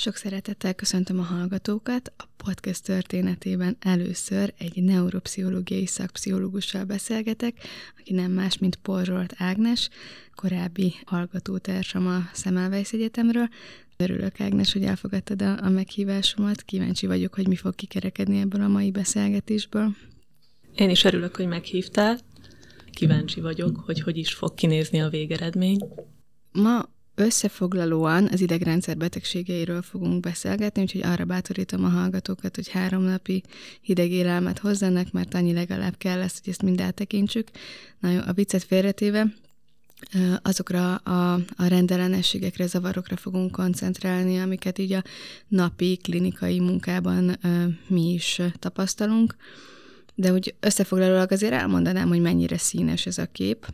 Sok szeretettel köszöntöm a hallgatókat. A podcast történetében először egy neuropsziológiai szakpszichológussal beszélgetek, aki nem más, mint Porzsolt Ágnes, korábbi hallgatótársam a Szemelweis Egyetemről. Örülök, Ágnes, hogy elfogadtad a, a meghívásomat. Kíváncsi vagyok, hogy mi fog kikerekedni ebből a mai beszélgetésből. Én is örülök, hogy meghívtál. Kíváncsi vagyok, hogy hogy is fog kinézni a végeredmény. Ma Összefoglalóan az idegrendszer betegségeiről fogunk beszélgetni, úgyhogy arra bátorítom a hallgatókat, hogy három napi hideg élelmet hozzanak, mert annyi legalább kell lesz, hogy ezt mind eltekintsük. Na jó, a viccet félretéve, azokra a, a rendellenességekre, zavarokra fogunk koncentrálni, amiket így a napi klinikai munkában mi is tapasztalunk. De úgy összefoglalólag azért elmondanám, hogy mennyire színes ez a kép.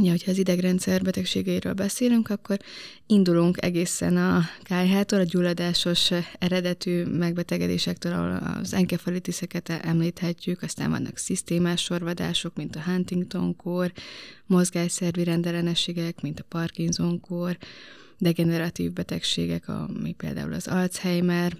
Ugye, hogyha az idegrendszer betegségeiről beszélünk, akkor indulunk egészen a kájhától, a gyulladásos eredetű megbetegedésektől, ahol az enkefalitiszeket említhetjük, aztán vannak szisztémás sorvadások, mint a Huntington-kór, mozgásszervi rendellenességek, mint a Parkinson-kór, degeneratív betegségek, ami például az Alzheimer,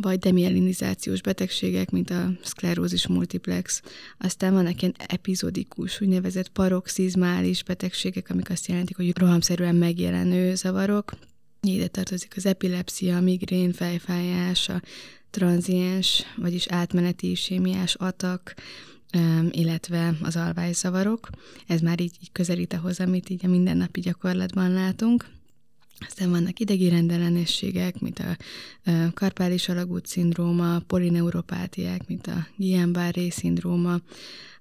vagy demielinizációs betegségek, mint a szklerózis multiplex. Aztán vannak ilyen epizodikus, úgynevezett paroxizmális betegségek, amik azt jelentik, hogy rohamszerűen megjelenő zavarok. Ide tartozik az epilepsia, a migrén, fejfájás, a tranziens, vagyis átmeneti isémiás atak, illetve az alvályzavarok. Ez már így, így közelít ahhoz, amit így a mindennapi gyakorlatban látunk. Aztán vannak idegi rendellenességek, mint a karpális alagút szindróma, polineuropátiák, mint a Guillain-Barré szindróma,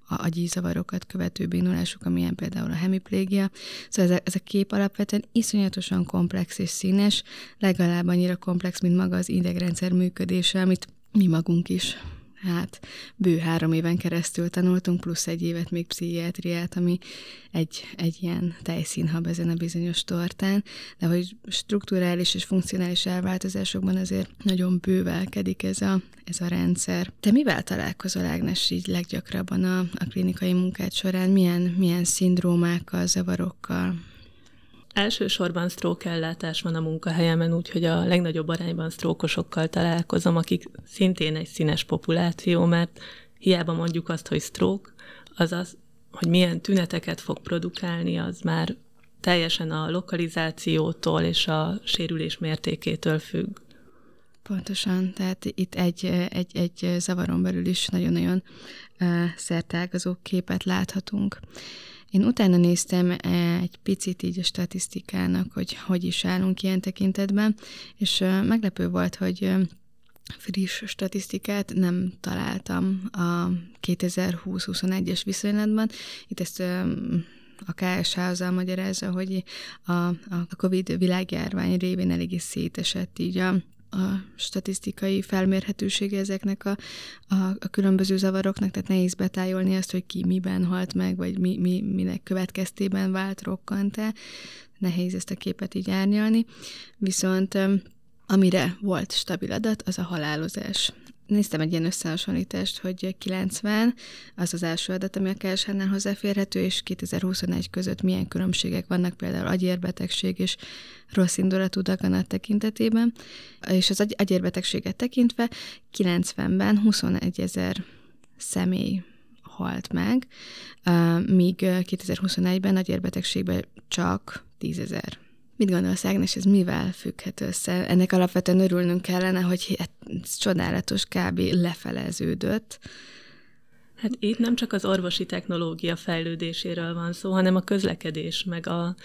a agyi zavarokat követő bénulások, amilyen például a hemiplégia. Szóval ez a, ez a kép alapvetően iszonyatosan komplex és színes, legalább annyira komplex, mint maga az idegrendszer működése, amit mi magunk is hát bő három éven keresztül tanultunk, plusz egy évet még pszichiátriát, ami egy, egy ilyen tejszínhab ezen a bizonyos tortán, de hogy strukturális és funkcionális elváltozásokban azért nagyon bővelkedik ez a, ez a rendszer. Te mivel találkozol, Ágnes, így leggyakrabban a, a klinikai munkát során? Milyen, milyen szindrómákkal, zavarokkal? Elsősorban stroke ellátás van a munkahelyemen, úgyhogy a legnagyobb arányban sztrókosokkal találkozom, akik szintén egy színes populáció, mert hiába mondjuk azt, hogy stroke, azaz, hogy milyen tüneteket fog produkálni, az már teljesen a lokalizációtól és a sérülés mértékétől függ. Pontosan, tehát itt egy, egy, egy zavaron belül is nagyon-nagyon szertágazó képet láthatunk. Én utána néztem eh, egy picit így a statisztikának, hogy hogy is állunk ilyen tekintetben, és meglepő volt, hogy friss statisztikát nem találtam a 2020-21-es viszonylatban. Itt ezt a KSH azzal magyarázza, hogy a, a COVID világjárvány révén eléggé szétesett így a, a statisztikai felmérhetősége ezeknek a, a, a különböző zavaroknak, tehát nehéz betájolni azt, hogy ki miben halt meg, vagy mi, mi, minek következtében vált rokkantá. Nehéz ezt a képet így árnyalni. Viszont amire volt stabil adat, az a halálozás néztem egy ilyen összehasonlítást, hogy 90 az az első adat, ami a KSH-nál hozzáférhető, és 2021 között milyen különbségek vannak például agyérbetegség és rossz indulatú daganat tekintetében, és az agy- agyérbetegséget tekintve 90-ben 21 ezer személy halt meg, míg 2021-ben agyérbetegségben csak 10 ezer Mit gondolsz, Ágnes, ez mivel függhet össze? Ennek alapvetően örülnünk kellene, hogy ez csodálatos kb. lefeleződött. Hát itt nem csak az orvosi technológia fejlődéséről van szó, hanem a közlekedés, meg a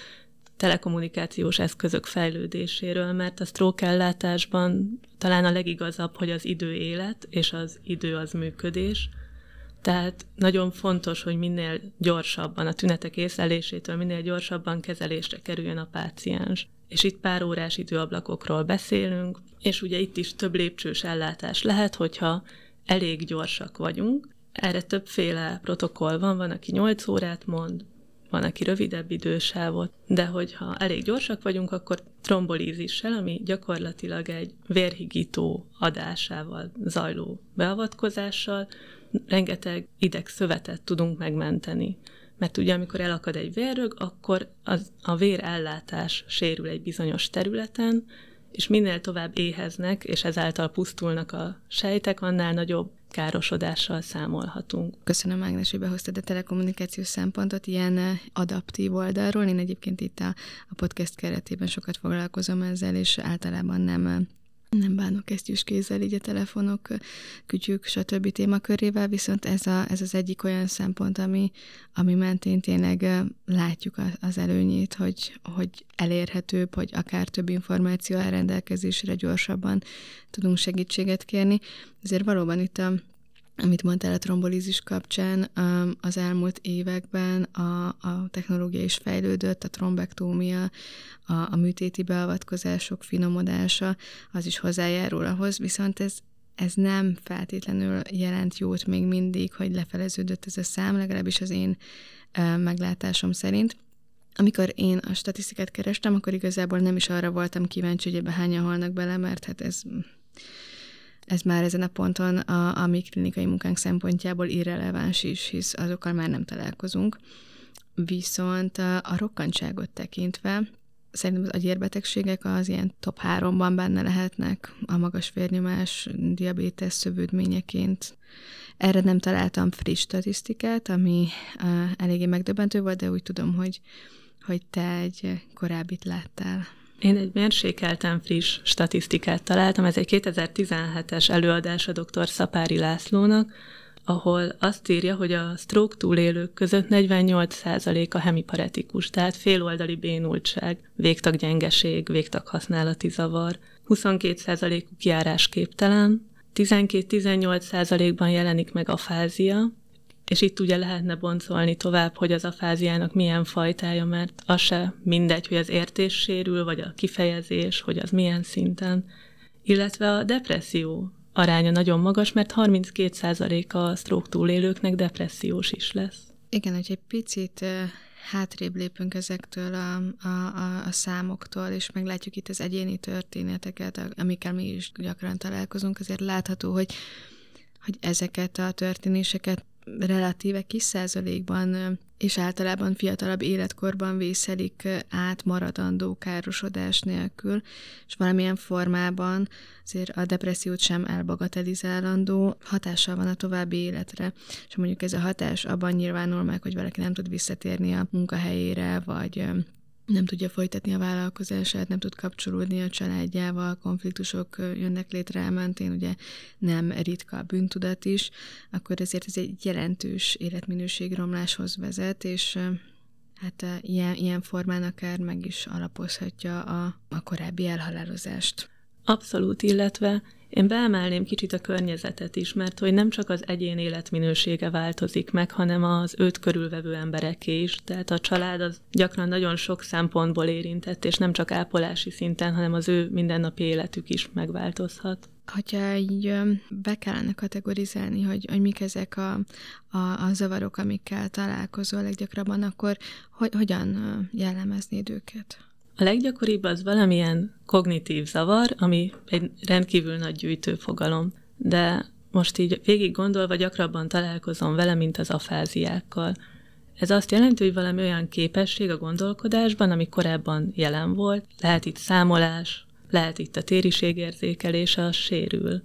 telekommunikációs eszközök fejlődéséről, mert a stroke ellátásban talán a legigazabb, hogy az idő élet, és az idő az működés, tehát nagyon fontos, hogy minél gyorsabban, a tünetek észlelésétől minél gyorsabban kezelésre kerüljön a páciens. És itt pár órás időablakokról beszélünk, és ugye itt is több lépcsős ellátás lehet, hogyha elég gyorsak vagyunk. Erre többféle protokoll van, van, aki 8 órát mond, van, aki rövidebb idősávot, de hogyha elég gyorsak vagyunk, akkor trombolízissel, ami gyakorlatilag egy vérhigító adásával zajló beavatkozással rengeteg idegszövetet tudunk megmenteni. Mert ugye amikor elakad egy vérrög, akkor az, a vérellátás sérül egy bizonyos területen, és minél tovább éheznek, és ezáltal pusztulnak a sejtek, annál nagyobb károsodással számolhatunk. Köszönöm, Ágnes, hogy behoztad a telekommunikációs szempontot ilyen eh, adaptív oldalról. Én egyébként itt a, a podcast keretében sokat foglalkozom ezzel, és általában nem eh, nem bánok kesztyűs kézzel így a telefonok, kütyük, stb. témakörével, viszont ez, a, ez az egyik olyan szempont, ami, ami mentén tényleg látjuk az előnyét, hogy, hogy elérhetőbb, hogy akár több információ elrendelkezésre gyorsabban tudunk segítséget kérni. Ezért valóban itt a amit mondtál a trombolízis kapcsán, az elmúlt években a, a technológia is fejlődött, a trombektómia, a, a műtéti beavatkozások finomodása, az is hozzájárul ahhoz, viszont ez, ez nem feltétlenül jelent jót még mindig, hogy lefeleződött ez a szám, legalábbis az én meglátásom szerint. Amikor én a statisztikát kerestem, akkor igazából nem is arra voltam kíváncsi, hogy ebbe hányan halnak bele, mert hát ez ez már ezen a ponton a, a mi klinikai munkánk szempontjából irreleváns is, hisz azokkal már nem találkozunk. Viszont a, a rokkantságot tekintve szerintem az agyérbetegségek az ilyen top háromban benne lehetnek, a magas vérnyomás, diabétesz szövődményeként. Erre nem találtam friss statisztikát, ami uh, eléggé megdöbbentő volt, de úgy tudom, hogy, hogy te egy korábbit láttál. Én egy mérsékelten friss statisztikát találtam, ez egy 2017-es előadás a dr. Szapári Lászlónak, ahol azt írja, hogy a stroke túlélők között 48% a hemiparetikus, tehát féloldali bénultság, végtaggyengeség, végtaghasználati zavar, 22%-uk járásképtelen, 12-18%-ban jelenik meg fázia, és itt ugye lehetne boncolni tovább, hogy az afáziának milyen fajtája, mert az se mindegy, hogy az értés sérül, vagy a kifejezés, hogy az milyen szinten. Illetve a depresszió aránya nagyon magas, mert 32% a stroke túlélőknek depressziós is lesz. Igen, hogy egy picit hátrébb lépünk ezektől a, a, a, a számoktól, és meglátjuk itt az egyéni történeteket, amikkel mi is gyakran találkozunk, azért látható, hogy hogy ezeket a történéseket relatíve kis százalékban és általában fiatalabb életkorban vészelik át maradandó károsodás nélkül, és valamilyen formában azért a depressziót sem elbagatelizálandó, hatással van a további életre, és mondjuk ez a hatás abban nyilvánul meg, hogy valaki nem tud visszatérni a munkahelyére, vagy nem tudja folytatni a vállalkozását, nem tud kapcsolódni a családjával, konfliktusok jönnek létre elmentén, ugye nem ritka a bűntudat is, akkor ezért ez egy jelentős életminőségromláshoz vezet, és hát ilyen, ilyen formán akár meg is alapozhatja a, a korábbi elhalálozást. Abszolút, illetve én beemelném kicsit a környezetet is, mert hogy nem csak az egyén életminősége változik meg, hanem az őt körülvevő embereké is. Tehát a család az gyakran nagyon sok szempontból érintett, és nem csak ápolási szinten, hanem az ő mindennapi életük is megváltozhat. Hogyha így be kellene kategorizálni, hogy, hogy mik ezek a, a, a zavarok, amikkel találkozol leggyakrabban, akkor hogy, hogyan jellemeznéd őket? A leggyakoribb az valamilyen kognitív zavar, ami egy rendkívül nagy gyűjtőfogalom, de most így végig gondolva gyakrabban találkozom vele, mint az afáziákkal. Ez azt jelenti, hogy valami olyan képesség a gondolkodásban, ami korábban jelen volt, lehet itt számolás, lehet itt a tériségérzékelése, az sérül.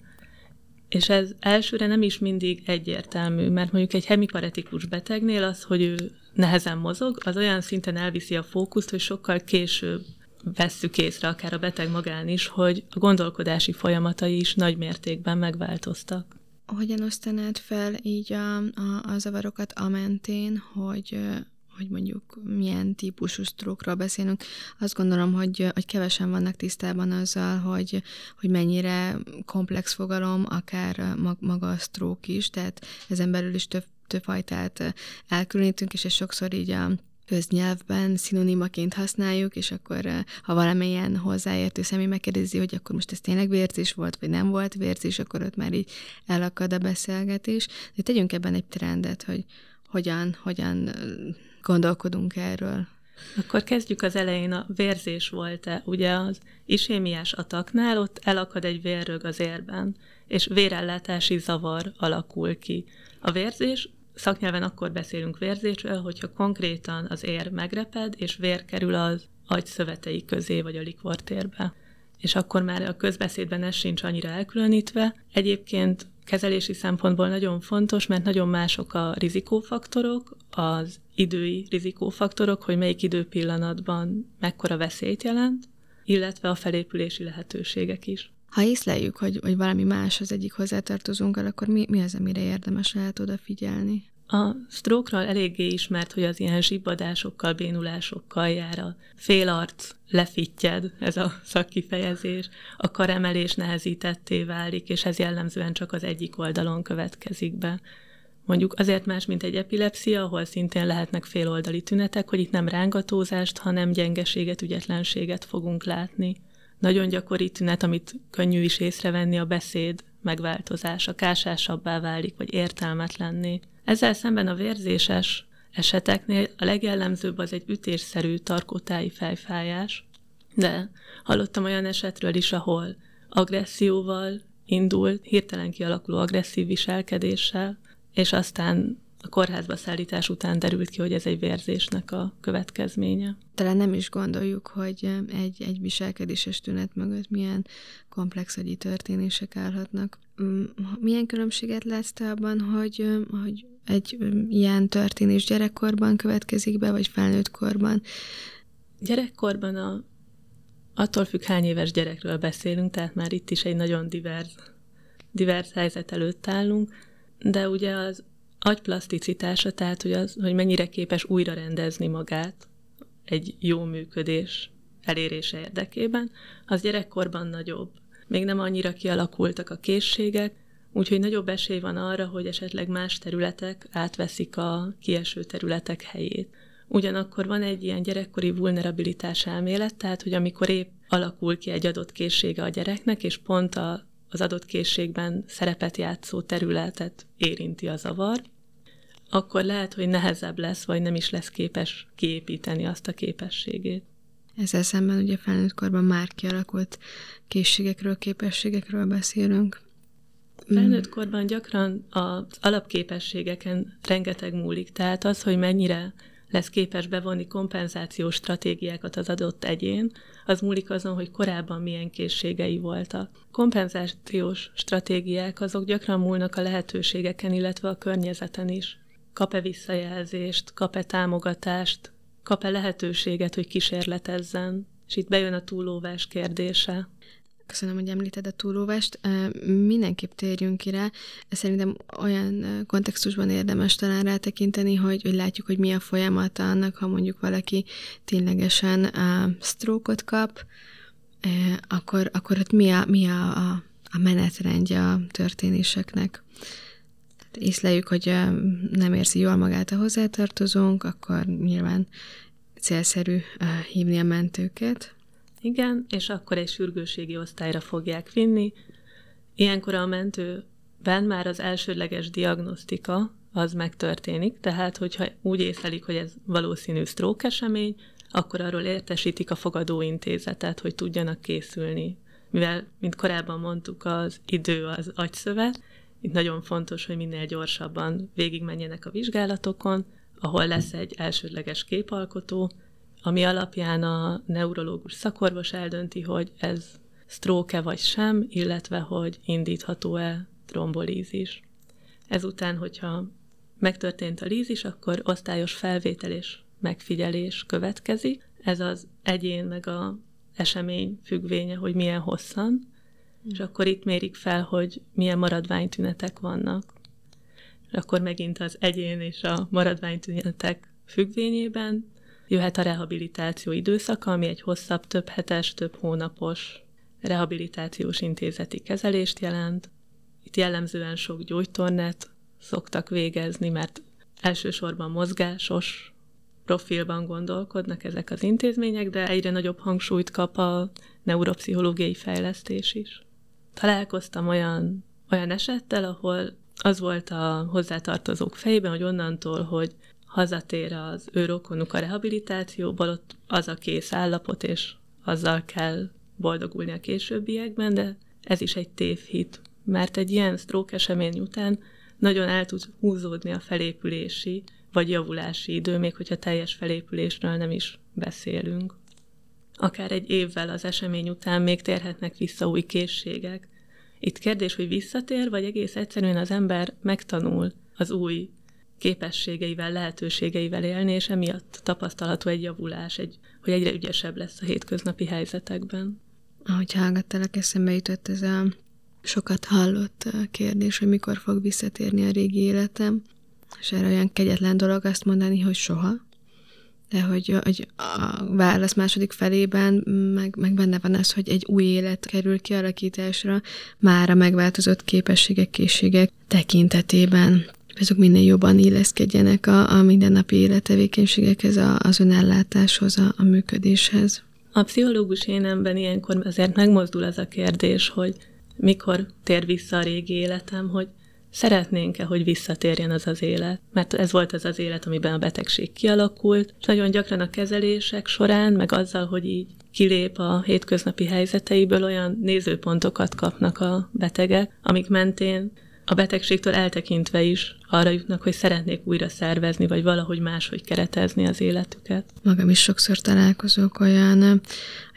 És ez elsőre nem is mindig egyértelmű, mert mondjuk egy hemiparetikus betegnél az, hogy ő nehezen mozog, az olyan szinten elviszi a fókuszt, hogy sokkal később vesszük észre, akár a beteg magán is, hogy a gondolkodási folyamatai is nagy mértékben megváltoztak. Hogyan osztanád fel így a, a, a zavarokat a mentén, hogy hogy mondjuk milyen típusú sztrókról beszélünk. Azt gondolom, hogy, hogy kevesen vannak tisztában azzal, hogy, hogy mennyire komplex fogalom, akár maga a sztrók is, tehát ezen belül is több, több fajtát elkülönítünk, és ez sokszor így a köznyelvben szinonimaként használjuk, és akkor ha valamilyen hozzáértő személy megkérdezi, hogy akkor most ez tényleg vérzés volt, vagy nem volt vérzés, akkor ott már így elakad a beszélgetés. De tegyünk ebben egy trendet, hogy hogyan, hogyan gondolkodunk erről. Akkor kezdjük az elején, a vérzés volt-e. Ugye az isémiás ataknál ott elakad egy vérrög az érben, és vérellátási zavar alakul ki. A vérzés, szaknyelven akkor beszélünk vérzésről, hogyha konkrétan az ér megreped, és vér kerül az agy szövetei közé, vagy a likvortérbe. és akkor már a közbeszédben ez sincs annyira elkülönítve. Egyébként kezelési szempontból nagyon fontos, mert nagyon mások a rizikófaktorok, az idői rizikófaktorok, hogy melyik időpillanatban mekkora veszélyt jelent, illetve a felépülési lehetőségek is. Ha észleljük, hogy, hogy valami más az egyik hozzátartozónkkal, akkor mi, mi az, amire érdemes lehet odafigyelni? A stroke eléggé ismert, hogy az ilyen zsibbadásokkal, bénulásokkal jár a félarc, lefittyed, ez a szakkifejezés, a karemelés nehezítetté válik, és ez jellemzően csak az egyik oldalon következik be. Mondjuk azért más, mint egy epilepsia, ahol szintén lehetnek féloldali tünetek, hogy itt nem rángatózást, hanem gyengeséget, ügyetlenséget fogunk látni. Nagyon gyakori tünet, amit könnyű is észrevenni, a beszéd megváltozása, kásásabbá válik, vagy értelmetlenné. Ezzel szemben a vérzéses eseteknél a legjellemzőbb az egy ütésszerű tarkótáji fejfájás, de hallottam olyan esetről is, ahol agresszióval indult, hirtelen kialakuló agresszív viselkedéssel, és aztán a kórházba szállítás után derült ki, hogy ez egy vérzésnek a következménye. Talán nem is gondoljuk, hogy egy, egy viselkedéses tünet mögött milyen komplex agyi történések állhatnak. Mm, milyen különbséget látsz te abban, hogy, hogy egy ilyen történés gyerekkorban következik be, vagy felnőtt korban? Gyerekkorban a, attól függ, hány éves gyerekről beszélünk, tehát már itt is egy nagyon divers, divers helyzet előtt állunk, de ugye az agyplaszticitása, tehát hogy, az, hogy mennyire képes újra rendezni magát egy jó működés elérése érdekében, az gyerekkorban nagyobb. Még nem annyira kialakultak a készségek, úgyhogy nagyobb esély van arra, hogy esetleg más területek átveszik a kieső területek helyét. Ugyanakkor van egy ilyen gyerekkori vulnerabilitás elmélet, tehát hogy amikor épp alakul ki egy adott készsége a gyereknek, és pont a az adott készségben szerepet játszó területet érinti a zavar, akkor lehet, hogy nehezebb lesz, vagy nem is lesz képes kiépíteni azt a képességét. Ezzel szemben ugye felnőtt korban már kialakult készségekről, képességekről beszélünk. Felnőtt korban gyakran az alapképességeken rengeteg múlik, tehát az, hogy mennyire lesz képes bevonni kompenzációs stratégiákat az adott egyén, az múlik azon, hogy korábban milyen készségei voltak. Kompenzációs stratégiák azok gyakran múlnak a lehetőségeken, illetve a környezeten is. Kap-e visszajelzést, kap-e támogatást, kap-e lehetőséget, hogy kísérletezzen, és itt bejön a túlóvás kérdése. Köszönöm, hogy említed a túlóvást. Mindenképp térjünk ki rá. Szerintem olyan kontextusban érdemes talán rátekinteni, hogy, hogy látjuk, hogy mi a folyamata annak, ha mondjuk valaki ténylegesen stroke kap, akkor, akkor ott mi a, mi a, a, a menetrendje a történéseknek. Észleljük, hogy nem érzi jól magát a hozzátartozónk, akkor nyilván célszerű hívni a mentőket. Igen, és akkor egy sürgőségi osztályra fogják vinni. Ilyenkor a mentőben már az elsődleges diagnosztika az megtörténik, tehát hogyha úgy észlelik, hogy ez valószínű stroke esemény, akkor arról értesítik a fogadóintézetet, hogy tudjanak készülni. Mivel, mint korábban mondtuk, az idő az agyszövet, itt nagyon fontos, hogy minél gyorsabban végigmenjenek a vizsgálatokon, ahol lesz egy elsődleges képalkotó, ami alapján a neurológus szakorvos eldönti, hogy ez stroke vagy sem, illetve hogy indítható-e trombolízis. Ezután, hogyha megtörtént a lízis, akkor osztályos felvétel és megfigyelés következik. Ez az egyén meg a esemény függvénye, hogy milyen hosszan, és akkor itt mérik fel, hogy milyen maradványtünetek vannak. És akkor megint az egyén és a maradványtünetek függvényében jöhet a rehabilitáció időszaka, ami egy hosszabb, több hetes, több hónapos rehabilitációs intézeti kezelést jelent. Itt jellemzően sok gyógytornet szoktak végezni, mert elsősorban mozgásos profilban gondolkodnak ezek az intézmények, de egyre nagyobb hangsúlyt kap a neuropszichológiai fejlesztés is. Találkoztam olyan, olyan esettel, ahol az volt a hozzátartozók fejében, hogy onnantól, hogy hazatér az ő a rehabilitációból, ott az a kész állapot, és azzal kell boldogulni a későbbiekben, de ez is egy tévhit, mert egy ilyen stroke esemény után nagyon el tud húzódni a felépülési vagy javulási idő, még hogyha teljes felépülésről nem is beszélünk. akár egy évvel az esemény után még térhetnek vissza új készségek. Itt kérdés, hogy visszatér, vagy egész egyszerűen az ember megtanul az új képességeivel, lehetőségeivel élni, és emiatt tapasztalható egy javulás, egy, hogy egyre ügyesebb lesz a hétköznapi helyzetekben. Ahogy hallgattalak, eszembe jutott ez a sokat hallott kérdés, hogy mikor fog visszatérni a régi életem, és erre olyan kegyetlen dolog azt mondani, hogy soha, de hogy, hogy a válasz második felében meg, meg benne van az, hogy egy új élet kerül kialakításra már a megváltozott képességek, készségek tekintetében azok minél jobban illeszkedjenek a, a mindennapi élettevékenységekhez, a, az önellátáshoz, a, a működéshez. A pszichológus énemben ilyenkor azért megmozdul az a kérdés, hogy mikor tér vissza a régi életem, hogy szeretnénk-e, hogy visszatérjen az az élet. Mert ez volt az az élet, amiben a betegség kialakult, és nagyon gyakran a kezelések során, meg azzal, hogy így kilép a hétköznapi helyzeteiből, olyan nézőpontokat kapnak a betegek, amik mentén a betegségtől eltekintve is arra jutnak, hogy szeretnék újra szervezni, vagy valahogy máshogy keretezni az életüket. Magam is sokszor találkozok olyan,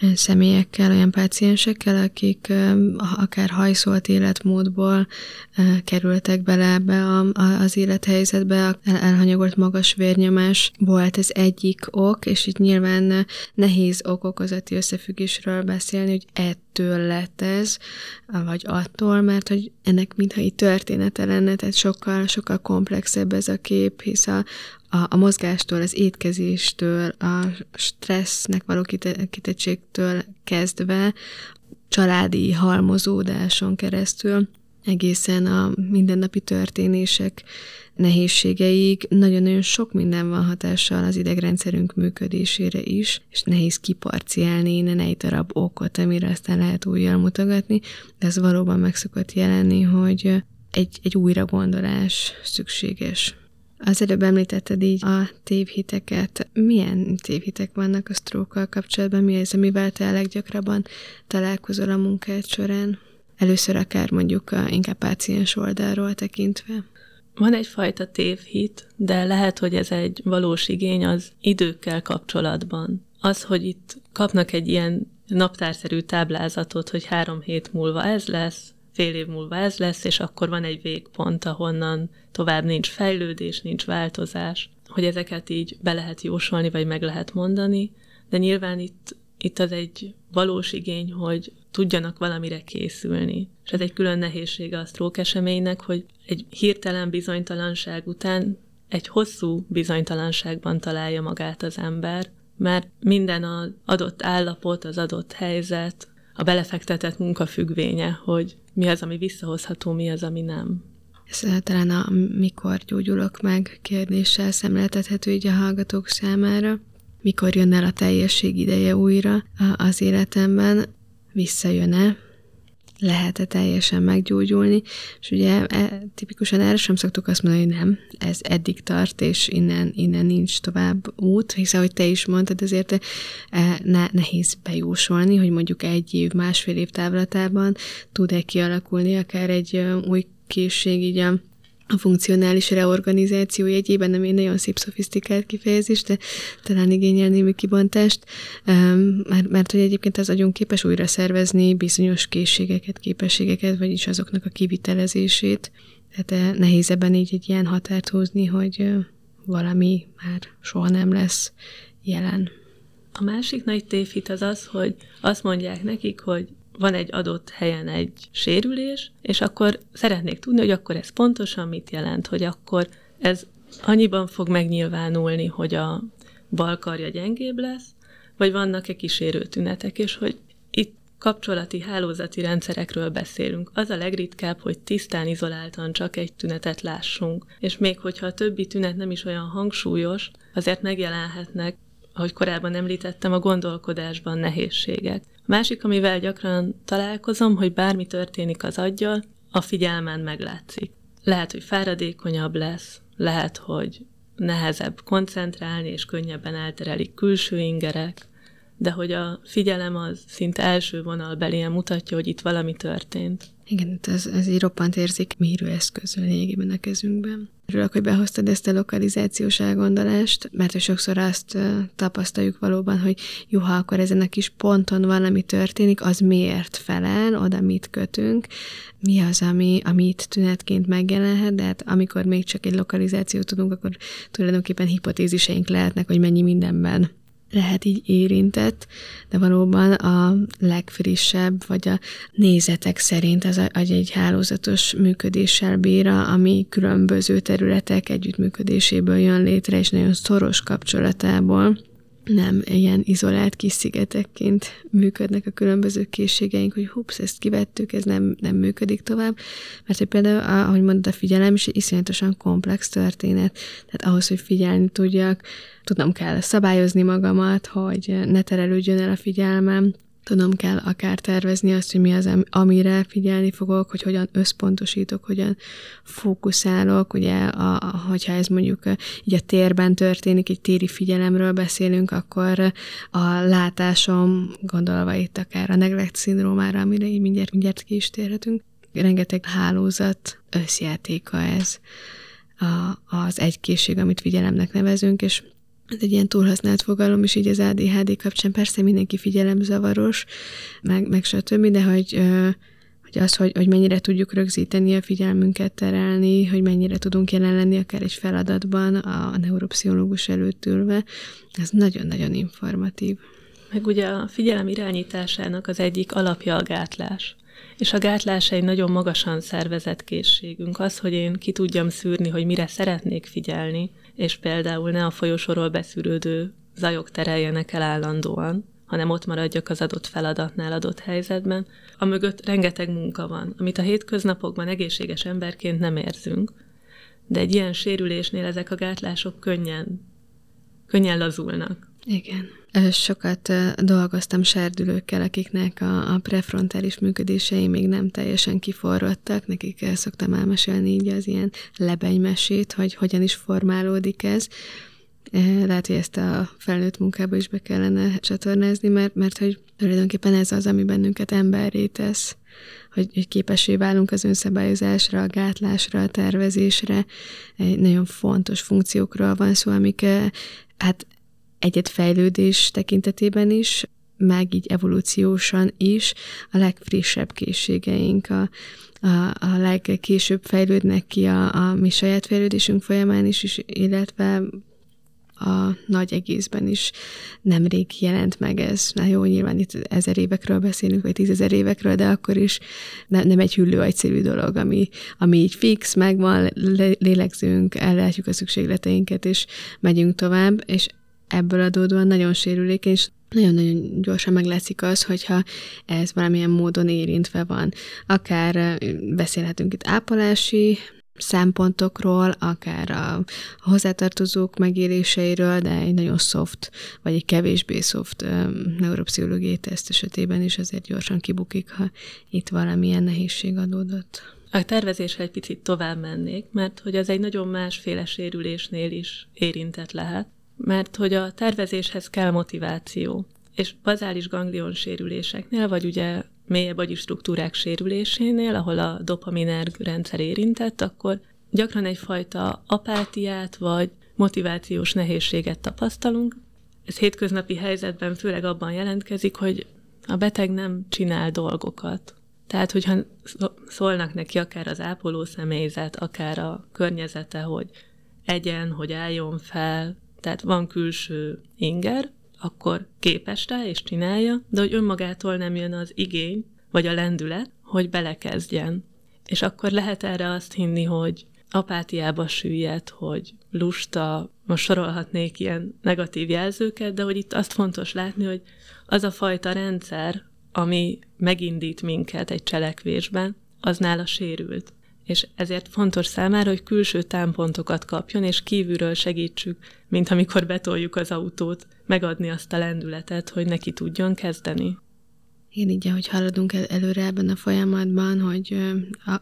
olyan személyekkel, olyan páciensekkel, akik akár hajszolt életmódból kerültek bele ebbe a, a, az élethelyzetbe, elhanyagolt magas vérnyomás volt ez egyik ok, és itt nyilván nehéz ok-okozati összefüggésről beszélni, hogy ettől lett ez, vagy attól, mert hogy ennek mintha itt története lenne, tehát sokkal, sokkal komplexebb ez a kép, hisz a, a, a mozgástól, az étkezéstől, a stressznek való kitettségtől kezdve, családi halmozódáson keresztül, egészen a mindennapi történések nehézségeig. Nagyon-nagyon sok minden van hatással az idegrendszerünk működésére is, és nehéz kiparciálni innen egy darab okot, amire aztán lehet újjal mutogatni, de ez valóban meg szokott jelenni, hogy egy, egy újra gondolás szükséges. Az előbb említetted így a tévhiteket. Milyen tévhitek vannak a sztrókkal kapcsolatban? Mi az, amivel te leggyakrabban találkozol a munkád során? Először akár mondjuk a, inkább páciens oldalról tekintve. Van egyfajta tévhit, de lehet, hogy ez egy valós igény az időkkel kapcsolatban. Az, hogy itt kapnak egy ilyen naptárszerű táblázatot, hogy három hét múlva ez lesz, fél év múlva ez lesz, és akkor van egy végpont, ahonnan tovább nincs fejlődés, nincs változás, hogy ezeket így be lehet jósolni, vagy meg lehet mondani, de nyilván itt, itt az egy valós igény, hogy tudjanak valamire készülni. És ez egy külön nehézsége a stroke eseménynek, hogy egy hirtelen bizonytalanság után egy hosszú bizonytalanságban találja magát az ember, mert minden az adott állapot, az adott helyzet, a belefektetett munka függvénye, hogy mi az, ami visszahozható, mi az, ami nem. Ez talán a mikor gyógyulok meg kérdéssel szemléltethető így a hallgatók számára. Mikor jön el a teljesség ideje újra az életemben, visszajön-e, lehet-e teljesen meggyógyulni, és ugye e, tipikusan erre sem szoktuk azt mondani, hogy nem, ez eddig tart, és innen, innen nincs tovább út, hiszen, ahogy te is mondtad, azért e, ne, nehéz bejósolni, hogy mondjuk egy év, másfél év távlatában tud-e kialakulni akár egy új készség így a a funkcionális reorganizáció jegyében, nem egy nagyon szép szofisztikált kifejezés, de talán igényel némi kibontást, mert, mert hogy egyébként az agyunk képes újra szervezni bizonyos készségeket, képességeket, vagyis azoknak a kivitelezését. Tehát eh, nehéz ebben így egy ilyen határt húzni, hogy valami már soha nem lesz jelen. A másik nagy tévhit az az, hogy azt mondják nekik, hogy van egy adott helyen egy sérülés, és akkor szeretnék tudni, hogy akkor ez pontosan mit jelent, hogy akkor ez annyiban fog megnyilvánulni, hogy a bal karja gyengébb lesz, vagy vannak-e kísérő tünetek, és hogy itt kapcsolati hálózati rendszerekről beszélünk. Az a legritkább, hogy tisztán izoláltan csak egy tünetet lássunk. És még hogyha a többi tünet nem is olyan hangsúlyos, azért megjelenhetnek ahogy korábban említettem, a gondolkodásban nehézségek. A másik, amivel gyakran találkozom, hogy bármi történik az aggyal, a figyelmen meglátszik. Lehet, hogy fáradékonyabb lesz, lehet, hogy nehezebb koncentrálni, és könnyebben elterelik külső ingerek, de hogy a figyelem az szinte első vonalbelien mutatja, hogy itt valami történt. Igen, ez, ez egy roppant érzik mérő eszköz lényegében a kezünkben. Örülök, hogy behoztad ezt a lokalizációs elgondolást, mert sokszor azt tapasztaljuk valóban, hogy jó, ha akkor ezen a kis ponton valami történik, az miért felel, oda mit kötünk, mi az, ami, ami itt tünetként megjelenhet, de hát amikor még csak egy lokalizációt tudunk, akkor tulajdonképpen hipotéziseink lehetnek, hogy mennyi mindenben lehet így érintett, de valóban a legfrissebb, vagy a nézetek szerint az egy hálózatos működéssel bír, ami különböző területek együttműködéséből jön létre, és nagyon szoros kapcsolatából nem ilyen izolált kis szigetekként működnek a különböző készségeink, hogy hups, ezt kivettük, ez nem, nem működik tovább, mert hogy például, ahogy mondod, a figyelem is egy iszonyatosan komplex történet, tehát ahhoz, hogy figyelni tudjak, tudnom kell szabályozni magamat, hogy ne terelődjön el a figyelmem, Tudom kell akár tervezni azt, hogy mi az, amire figyelni fogok, hogy hogyan összpontosítok, hogyan fókuszálok, ugye, a, a, hogyha ez mondjuk így a térben történik, egy téri figyelemről beszélünk, akkor a látásom, gondolva itt akár a neglect szindrómára, amire így mindjárt, mindjárt ki is térhetünk, rengeteg hálózat összjátéka ez. A, az egykészség, amit figyelemnek nevezünk, és ez egy ilyen túlhasznált fogalom is így az ADHD kapcsán. Persze mindenki figyelemzavaros, meg, meg stb., de hogy, hogy az, hogy, hogy mennyire tudjuk rögzíteni a figyelmünket terelni, hogy mennyire tudunk jelen lenni akár egy feladatban a neuropszichológus előtt ülve, ez nagyon-nagyon informatív. Meg ugye a figyelem irányításának az egyik alapja a gátlás. És a gátlás egy nagyon magasan szervezett készségünk. Az, hogy én ki tudjam szűrni, hogy mire szeretnék figyelni, és például ne a folyosóról beszűrődő zajok tereljenek el állandóan, hanem ott maradjak az adott feladatnál, adott helyzetben. A mögött rengeteg munka van, amit a hétköznapokban egészséges emberként nem érzünk, de egy ilyen sérülésnél ezek a gátlások könnyen, könnyen lazulnak. Igen. Sokat dolgoztam serdülőkkel, akiknek a, a prefrontális működései még nem teljesen kiforrottak, nekik szoktam elmesélni így az ilyen lebenymesét, hogy hogyan is formálódik ez. Lehet, hogy ezt a felnőtt munkába is be kellene csatornázni, mert, mert hogy tulajdonképpen ez az, ami bennünket emberré tesz, hogy, hogy képessé válunk az önszabályozásra, a gátlásra, a tervezésre. Egy nagyon fontos funkciókról van szó, amik hát egyet fejlődés tekintetében is, meg így evolúciósan is a legfrissebb készségeink, a, a, a legkésőbb fejlődnek ki a, a mi saját fejlődésünk folyamán is, is, illetve a nagy egészben is nemrég jelent meg ez. Na jó, nyilván itt ezer évekről beszélünk, vagy tízezer évekről, de akkor is ne, nem egy hüllő egyszerű dolog, ami, ami így fix, megvan, lélegzünk, ellátjuk a szükségleteinket, és megyünk tovább, és ebből adódóan nagyon sérülékeny, és nagyon-nagyon gyorsan meglátszik az, hogyha ez valamilyen módon érintve van. Akár beszélhetünk itt ápolási szempontokról, akár a hozzátartozók megéléseiről, de egy nagyon soft, vagy egy kevésbé soft neuropszichológiai teszt esetében is azért gyorsan kibukik, ha itt valamilyen nehézség adódott. A tervezésre egy picit tovább mennék, mert hogy az egy nagyon másféle sérülésnél is érintett lehet mert hogy a tervezéshez kell motiváció. És bazális ganglion sérüléseknél, vagy ugye mélyebb agyi struktúrák sérülésénél, ahol a dopaminerg rendszer érintett, akkor gyakran egyfajta apátiát vagy motivációs nehézséget tapasztalunk. Ez hétköznapi helyzetben főleg abban jelentkezik, hogy a beteg nem csinál dolgokat. Tehát, hogyha szólnak neki akár az ápoló személyzet, akár a környezete, hogy egyen, hogy álljon fel, tehát van külső inger, akkor képes rá és csinálja, de hogy önmagától nem jön az igény, vagy a lendület, hogy belekezdjen. És akkor lehet erre azt hinni, hogy apátiába süllyed, hogy lusta, most sorolhatnék ilyen negatív jelzőket, de hogy itt azt fontos látni, hogy az a fajta rendszer, ami megindít minket egy cselekvésben, az nála sérült és ezért fontos számára, hogy külső támpontokat kapjon, és kívülről segítsük, mint amikor betoljuk az autót, megadni azt a lendületet, hogy neki tudjon kezdeni. Én így, ahogy haladunk el, előre ebben a folyamatban, hogy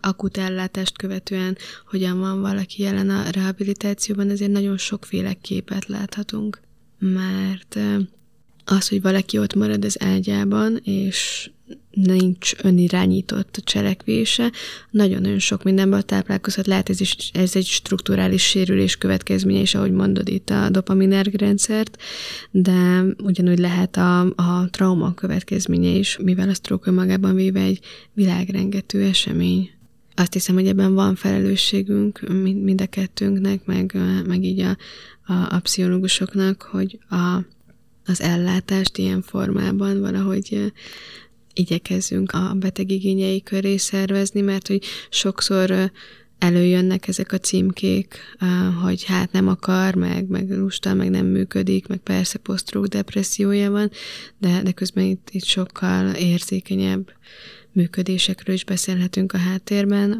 akut ellátást követően hogyan van valaki jelen a rehabilitációban, ezért nagyon sokféle képet láthatunk. Mert az, hogy valaki ott marad az ágyában, és nincs önirányított cselekvése, nagyon-nagyon sok mindenből táplálkozhat, lehet ez is ez egy strukturális sérülés következménye is, ahogy mondod itt a dopaminerg rendszert, de ugyanúgy lehet a, a trauma következménye is, mivel a stroke önmagában véve egy világrengető esemény. Azt hiszem, hogy ebben van felelősségünk mind a kettőnknek, meg, meg így a, a, a pszichológusoknak, hogy a, az ellátást ilyen formában valahogy igyekezzünk a beteg igényei köré szervezni, mert hogy sokszor előjönnek ezek a címkék, hogy hát nem akar, meg, meg lusta, meg nem működik, meg persze posztrók depressziója van, de, de közben itt, itt sokkal érzékenyebb működésekről is beszélhetünk a háttérben.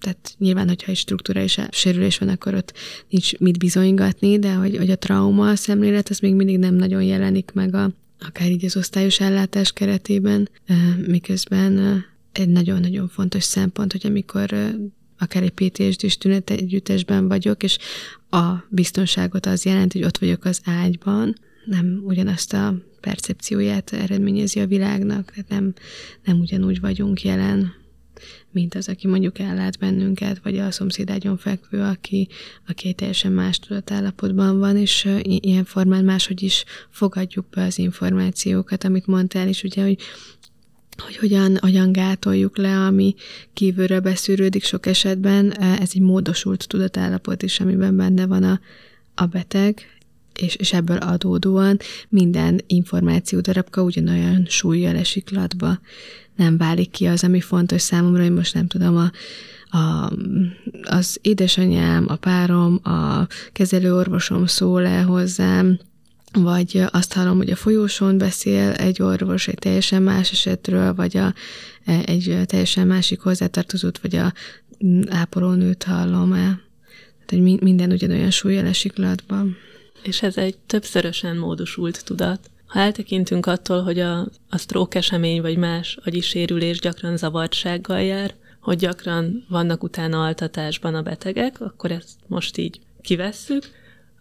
Tehát nyilván, hogyha egy struktúrális sérülés van, akkor ott nincs mit bizonygatni, de hogy, hogy a trauma szemlélet az még mindig nem nagyon jelenik meg a, akár így az osztályos ellátás keretében, miközben egy nagyon-nagyon fontos szempont, hogy amikor akár egy PTSD-s tünet együttesben vagyok, és a biztonságot az jelenti, hogy ott vagyok az ágyban, nem ugyanazt a percepcióját eredményezi a világnak, tehát nem, nem ugyanúgy vagyunk jelen, mint az, aki mondjuk ellát bennünket, vagy a szomszédágyon fekvő, aki, aki egy teljesen más tudatállapotban van, és ilyen formán máshogy is fogadjuk be az információkat, amit mondtál, és ugye, hogy hogy hogyan, hogyan gátoljuk le, ami kívülről beszűrődik sok esetben, ez egy módosult tudatállapot is, amiben benne van a, a beteg, és, és ebből adódóan minden információ darabka ugyanolyan súlyjal esik latba. Nem válik ki az, ami fontos számomra, hogy most nem tudom, a, a, az édesanyám, a párom, a kezelőorvosom szól el hozzám, vagy azt hallom, hogy a folyósón beszél egy orvos egy teljesen más esetről, vagy a, egy teljesen másik hozzátartozót, vagy a ápolónőt hallom el. Tehát, hogy minden ugyanolyan súlyjal esik latban és ez egy többszörösen módosult tudat. Ha eltekintünk attól, hogy a, a stroke esemény vagy más agyi sérülés gyakran zavartsággal jár, hogy gyakran vannak utána altatásban a betegek, akkor ezt most így kivesszük,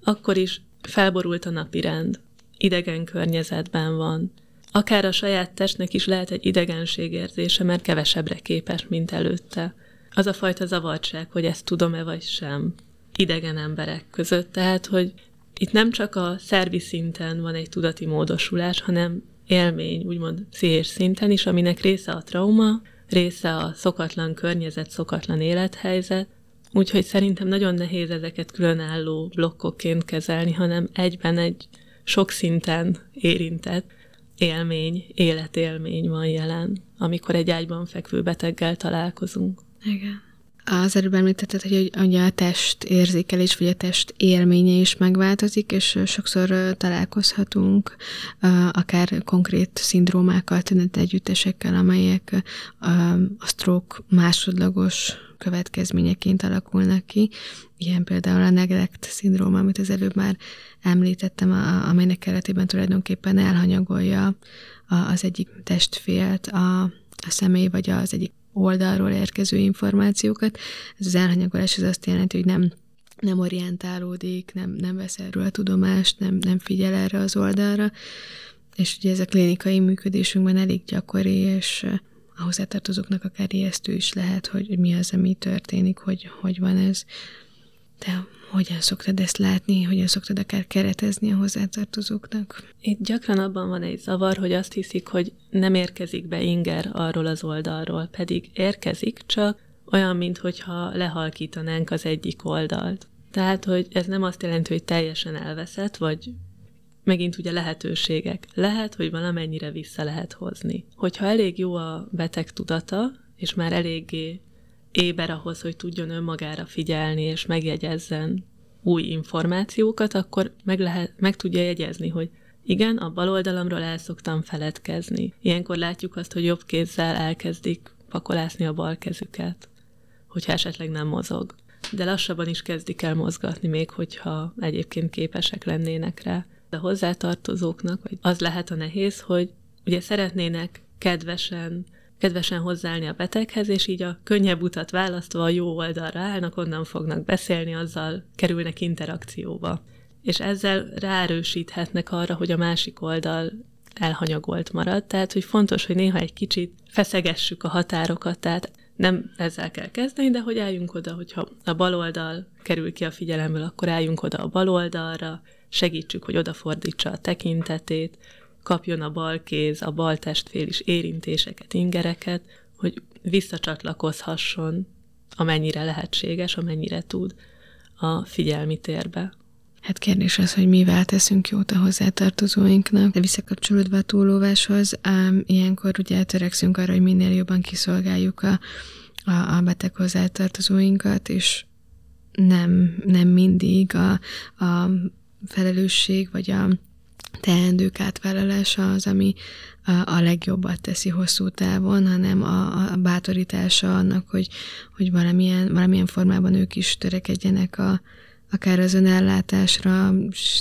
akkor is felborult a napi rend. Idegen környezetben van. Akár a saját testnek is lehet egy idegenségérzése, mert kevesebbre képes, mint előtte. Az a fajta zavartság, hogy ezt tudom-e vagy sem idegen emberek között. Tehát, hogy itt nem csak a szervi szinten van egy tudati módosulás, hanem élmény, úgymond pszichés szinten is, aminek része a trauma, része a szokatlan környezet, szokatlan élethelyzet, úgyhogy szerintem nagyon nehéz ezeket különálló blokkokként kezelni, hanem egyben egy sok szinten érintett élmény, életélmény van jelen, amikor egy ágyban fekvő beteggel találkozunk. Igen. Az előbb említetted, hogy ugye a test érzékelés, vagy a test élménye is megváltozik, és sokszor találkozhatunk akár konkrét szindrómákkal, együttesekkel, amelyek a stroke másodlagos következményeként alakulnak ki. Ilyen például a neglect szindróma, amit az előbb már említettem, amelynek keretében tulajdonképpen elhanyagolja az egyik testfélt a, a személy, vagy az egyik oldalról érkező információkat. Ez az elhanyagolás az azt jelenti, hogy nem nem orientálódik, nem, nem vesz erről a tudomást, nem, nem figyel erre az oldalra, és ugye ez a klinikai működésünkben elég gyakori, és a hozzátartozóknak akár ijesztő is lehet, hogy mi az, ami történik, hogy, hogy van ez. De hogyan szoktad ezt látni, hogyan szoktad akár keretezni a hozzátartozóknak? Itt gyakran abban van egy zavar, hogy azt hiszik, hogy nem érkezik be inger arról az oldalról, pedig érkezik, csak olyan, mintha lehalkítanánk az egyik oldalt. Tehát, hogy ez nem azt jelenti, hogy teljesen elveszett, vagy megint ugye lehetőségek. Lehet, hogy valamennyire vissza lehet hozni. Hogyha elég jó a beteg tudata, és már eléggé éber ahhoz, hogy tudjon önmagára figyelni és megjegyezzen új információkat, akkor meg, lehet, meg tudja jegyezni, hogy igen, a bal oldalamról el szoktam feledkezni. Ilyenkor látjuk azt, hogy jobb kézzel elkezdik pakolászni a bal kezüket, hogyha esetleg nem mozog. De lassabban is kezdik el mozgatni, még hogyha egyébként képesek lennének rá. De hozzátartozóknak az lehet a nehéz, hogy ugye szeretnének kedvesen kedvesen hozzáállni a beteghez, és így a könnyebb utat választva a jó oldalra állnak, onnan fognak beszélni, azzal kerülnek interakcióba. és ezzel ráerősíthetnek arra, hogy a másik oldal elhanyagolt marad. Tehát, hogy fontos, hogy néha egy kicsit feszegessük a határokat, tehát nem ezzel kell kezdeni, de hogy álljunk oda, hogyha a baloldal kerül ki a figyelemből, akkor álljunk oda a baloldalra, segítsük, hogy odafordítsa a tekintetét, kapjon a bal kéz, a bal testfél is érintéseket, ingereket, hogy visszacsatlakozhasson, amennyire lehetséges, amennyire tud a figyelmi térbe. Hát kérdés az, hogy mivel teszünk jót a hozzátartozóinknak. De visszakapcsolódva a túlóváshoz, ám ilyenkor ugye törekszünk arra, hogy minél jobban kiszolgáljuk a, a, a beteg hozzátartozóinkat, és nem, nem mindig a, a felelősség vagy a teendők átvállalása az, ami a, legjobbat teszi hosszú távon, hanem a, a bátorítása annak, hogy, hogy valamilyen, valamilyen formában ők is törekedjenek a, akár az önellátásra,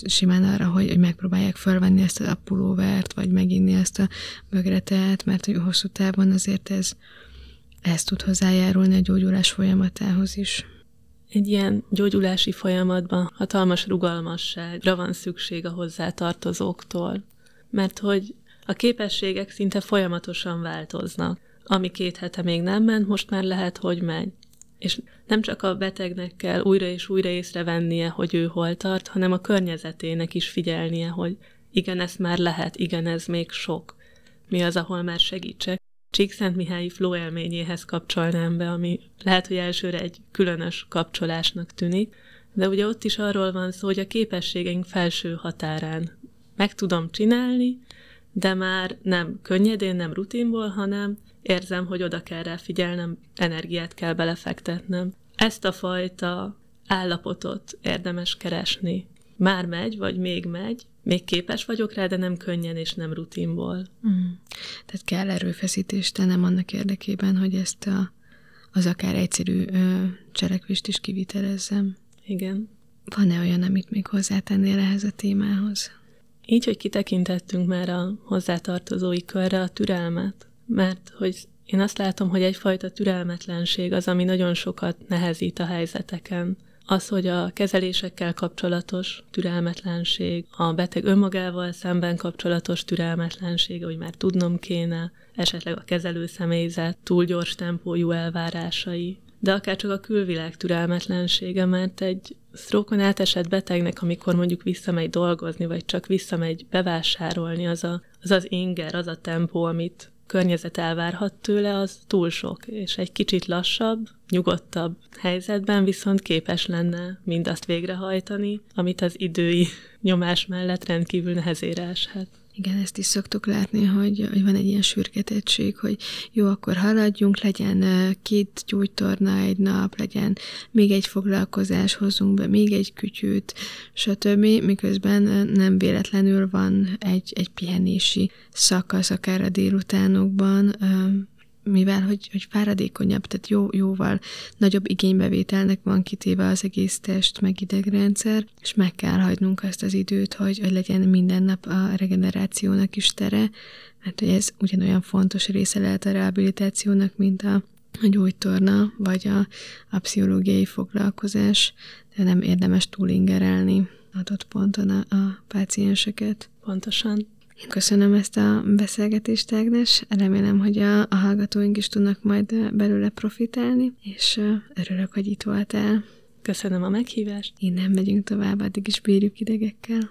simán arra, hogy, hogy megpróbálják felvenni ezt a pulóvert, vagy meginni ezt a bögretet, mert hogy hosszú távon azért ez, ez tud hozzájárulni a gyógyulás folyamatához is. Egy ilyen gyógyulási folyamatban hatalmas rugalmasságra van szükség a hozzátartozóktól, mert hogy a képességek szinte folyamatosan változnak. Ami két hete még nem ment, most már lehet, hogy megy. És nem csak a betegnek kell újra és újra észrevennie, hogy ő hol tart, hanem a környezetének is figyelnie, hogy igen, ez már lehet, igen, ez még sok. Mi az, ahol már segítsek? Csíkszentmihályi flow élményéhez kapcsolnám be, ami lehet, hogy elsőre egy különös kapcsolásnak tűnik, de ugye ott is arról van szó, hogy a képességeink felső határán meg tudom csinálni, de már nem könnyedén, nem rutinból, hanem érzem, hogy oda kell rá figyelnem, energiát kell belefektetnem. Ezt a fajta állapotot érdemes keresni. Már megy, vagy még megy, még képes vagyok rá, de nem könnyen és nem rutinból. Mm. Tehát kell erőfeszítést tennem annak érdekében, hogy ezt a, az akár egyszerű ö, cselekvést is kivitelezzem. Igen. Van-e olyan, amit még hozzátennél ehhez a témához? Így, hogy kitekintettünk már a hozzátartozói körre a türelmet, mert hogy én azt látom, hogy egyfajta türelmetlenség az, ami nagyon sokat nehezít a helyzeteken. Az, hogy a kezelésekkel kapcsolatos türelmetlenség, a beteg önmagával szemben kapcsolatos türelmetlenség, hogy már tudnom kéne, esetleg a kezelő személyzet túl gyors tempójú elvárásai, de akár csak a külvilág türelmetlensége, mert egy sztrókon átesett betegnek, amikor mondjuk visszamegy dolgozni, vagy csak visszamegy bevásárolni, az a, az, az inger, az a tempó, amit környezet elvárhat tőle, az túl sok, és egy kicsit lassabb, nyugodtabb helyzetben viszont képes lenne mindazt végrehajtani, amit az idői nyomás mellett rendkívül nehezére eshet. Igen, ezt is szoktuk látni, hogy, hogy van egy ilyen sürgetettség, hogy jó, akkor haladjunk, legyen két gyújtorna egy nap, legyen még egy foglalkozás, hozzunk be még egy kütyűt, stb., miközben nem véletlenül van egy, egy pihenési szakasz, akár a délutánokban, mivel hogy, hogy fáradékonyabb, tehát jó, jóval nagyobb igénybevételnek van kitéve az egész test, meg idegrendszer, és meg kell hagynunk azt az időt, hogy, hogy legyen minden nap a regenerációnak is tere, mert hogy ez ugyanolyan fontos része lehet a rehabilitációnak, mint a, a gyógytorna, vagy a, a pszichológiai foglalkozás, de nem érdemes túlingerelni adott ponton a, a pácienseket. Pontosan. Én köszönöm ezt a beszélgetést, Ágnes. Remélem, hogy a, a hallgatóink is tudnak majd belőle profitálni, és örülök, hogy itt voltál. Köszönöm a meghívást. Innen megyünk tovább, addig is bírjuk idegekkel.